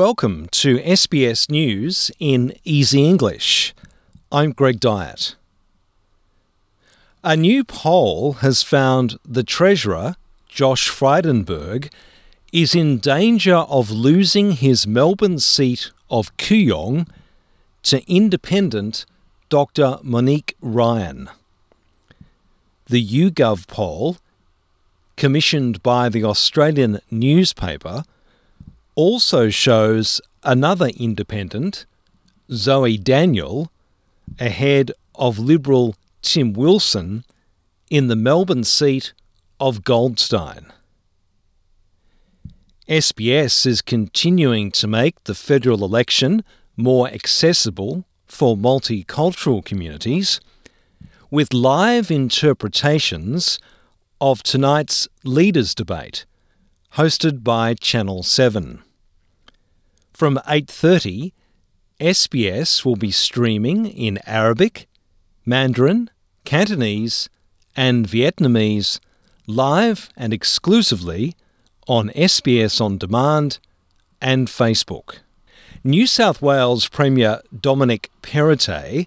Welcome to SBS News in Easy English. I'm Greg Dyett. A new poll has found the Treasurer, Josh Frydenberg, is in danger of losing his Melbourne seat of Kooyong to independent Dr. Monique Ryan. The YouGov poll, commissioned by the Australian newspaper, also shows another independent, Zoe Daniel, ahead of Liberal Tim Wilson in the Melbourne seat of Goldstein. SBS is continuing to make the federal election more accessible for multicultural communities with live interpretations of tonight's leaders debate hosted by Channel 7. From 8:30, SBS will be streaming in Arabic, Mandarin, Cantonese, and Vietnamese live and exclusively on SBS On Demand and Facebook. New South Wales Premier Dominic Perrottet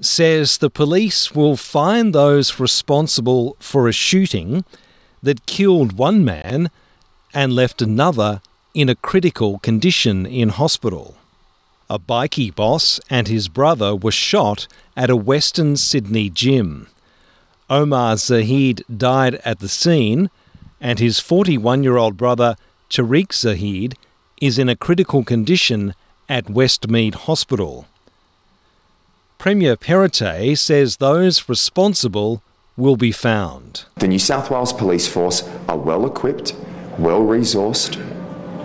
says the police will find those responsible for a shooting that killed one man and left another in a critical condition in hospital. A bikie boss and his brother were shot at a Western Sydney gym. Omar Zahed died at the scene, and his 41 year old brother Tarek Zahed is in a critical condition at Westmead Hospital. Premier Perrottet says those responsible will be found. The New South Wales Police Force are well equipped, well resourced,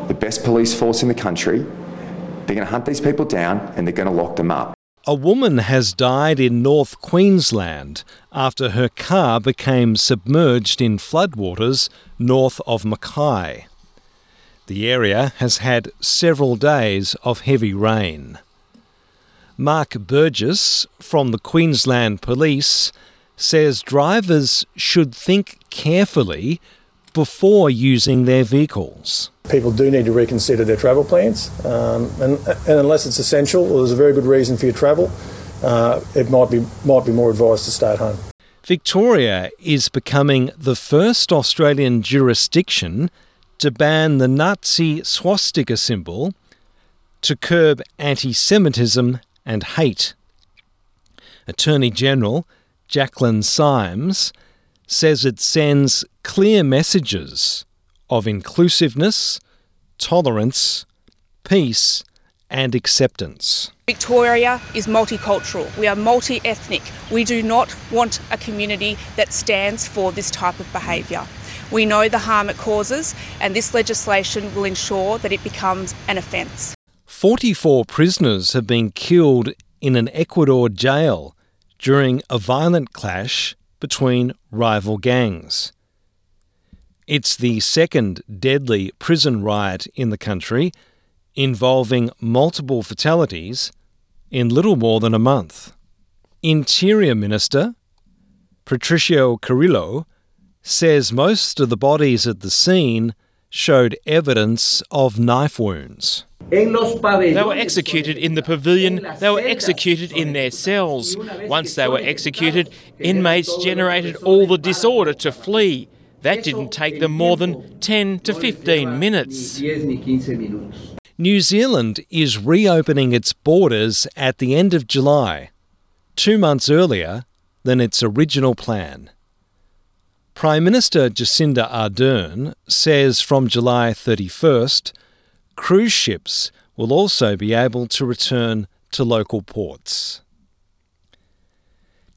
the best police force in the country. They're going to hunt these people down and they're going to lock them up. A woman has died in North Queensland after her car became submerged in floodwaters north of Mackay. The area has had several days of heavy rain. Mark Burgess from the Queensland Police says drivers should think carefully before using their vehicles. People do need to reconsider their travel plans, um, and, and, unless it's essential or there's a very good reason for your travel, uh, it might be might be more advised to stay at home. Victoria is becoming the first Australian jurisdiction to ban the Nazi swastika symbol to curb anti Semitism and hate. Attorney General Jaclyn Symes says it sends clear messages of inclusiveness, tolerance, peace, and acceptance. Victoria is multicultural. We are multi ethnic. We do not want a community that stands for this type of behaviour. We know the harm it causes, and this legislation will ensure that it becomes an offence. 44 prisoners have been killed in an Ecuador jail during a violent clash between rival gangs. It's the second deadly prison riot in the country, involving multiple fatalities in little more than a month. Interior Minister Patricio Carrillo says most of the bodies at the scene showed evidence of knife wounds. They were executed in the pavilion, they were executed in their cells. Once they were executed, inmates generated all the disorder to flee. That didn't take them more than 10 to 15 minutes. New Zealand is reopening its borders at the end of July, two months earlier than its original plan. Prime Minister Jacinda Ardern says from July 31st, cruise ships will also be able to return to local ports.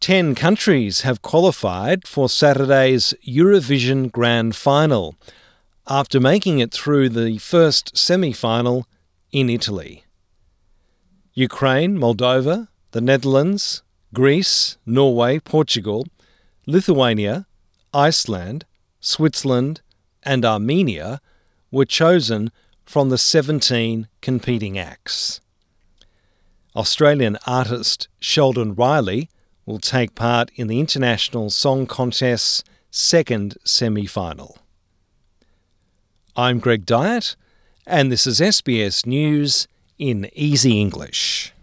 Ten countries have qualified for Saturday's Eurovision Grand Final after making it through the first semi final in Italy. Ukraine, Moldova, the Netherlands, Greece, Norway, Portugal, Lithuania, Iceland, Switzerland, and Armenia were chosen from the 17 competing acts. Australian artist Sheldon Riley will take part in the International Song Contest's second semi final. I'm Greg Dyett, And this is SBS News in Easy English.